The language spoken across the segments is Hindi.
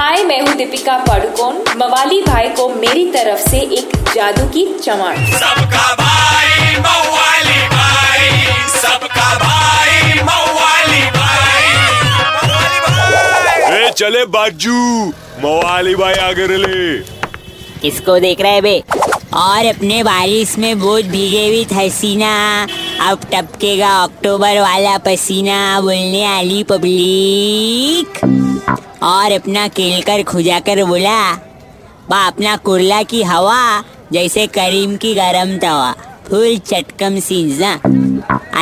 हाय मैं हूँ दीपिका पाडुकोन मवाली भाई को मेरी तरफ़ से एक जादू की चमाट सबका भाई मवाली भाई। सबका भाई मवाली भाई। मवाली भाई ए चले बाजू। मवाली भाई आगे ले किसको देख रहे बे? और अपने बारिश में बहुत भीगे हुई हसीना अब टपकेगा अक्टूबर वाला पसीना बोलने वाली पब्लिक। और अपना केलकर खुजाकर बोला, बा, अपना कुरला की हवा जैसे करीम की गरम तवा, फुल चटकम सीजा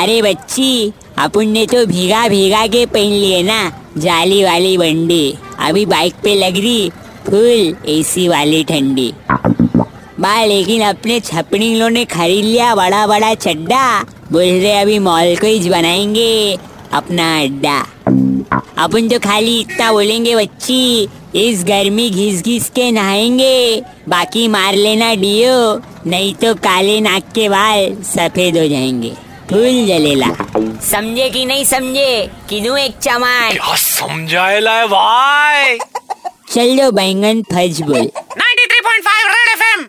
अरे बच्ची, अपन ने तो भीगा भीगा के पहन लिए ना, जाली वाली बंडी। अभी बाइक पे लग रही, फुल एसी वाली ठंडी। बा लेकिन अपने छपड़ियों ने खरीद लिया बड़ा बड़ा चड्डा बोल रहे अभी मॉल को ही बनाएँगे अपना अड्डा अपन तो खाली इतना बोलेंगे बच्ची इस गर्मी घिस घिस के नहाएँगे बाकी मार लेना डियो नहीं तो काले नाक के बाल सफ़ेद हो जाएँगे फूल जलेला समझे कि नहीं समझे कि किनू एक चमार समझाएला है भाई चल दो बैंगन फज बोल 93.5 रेड एफएम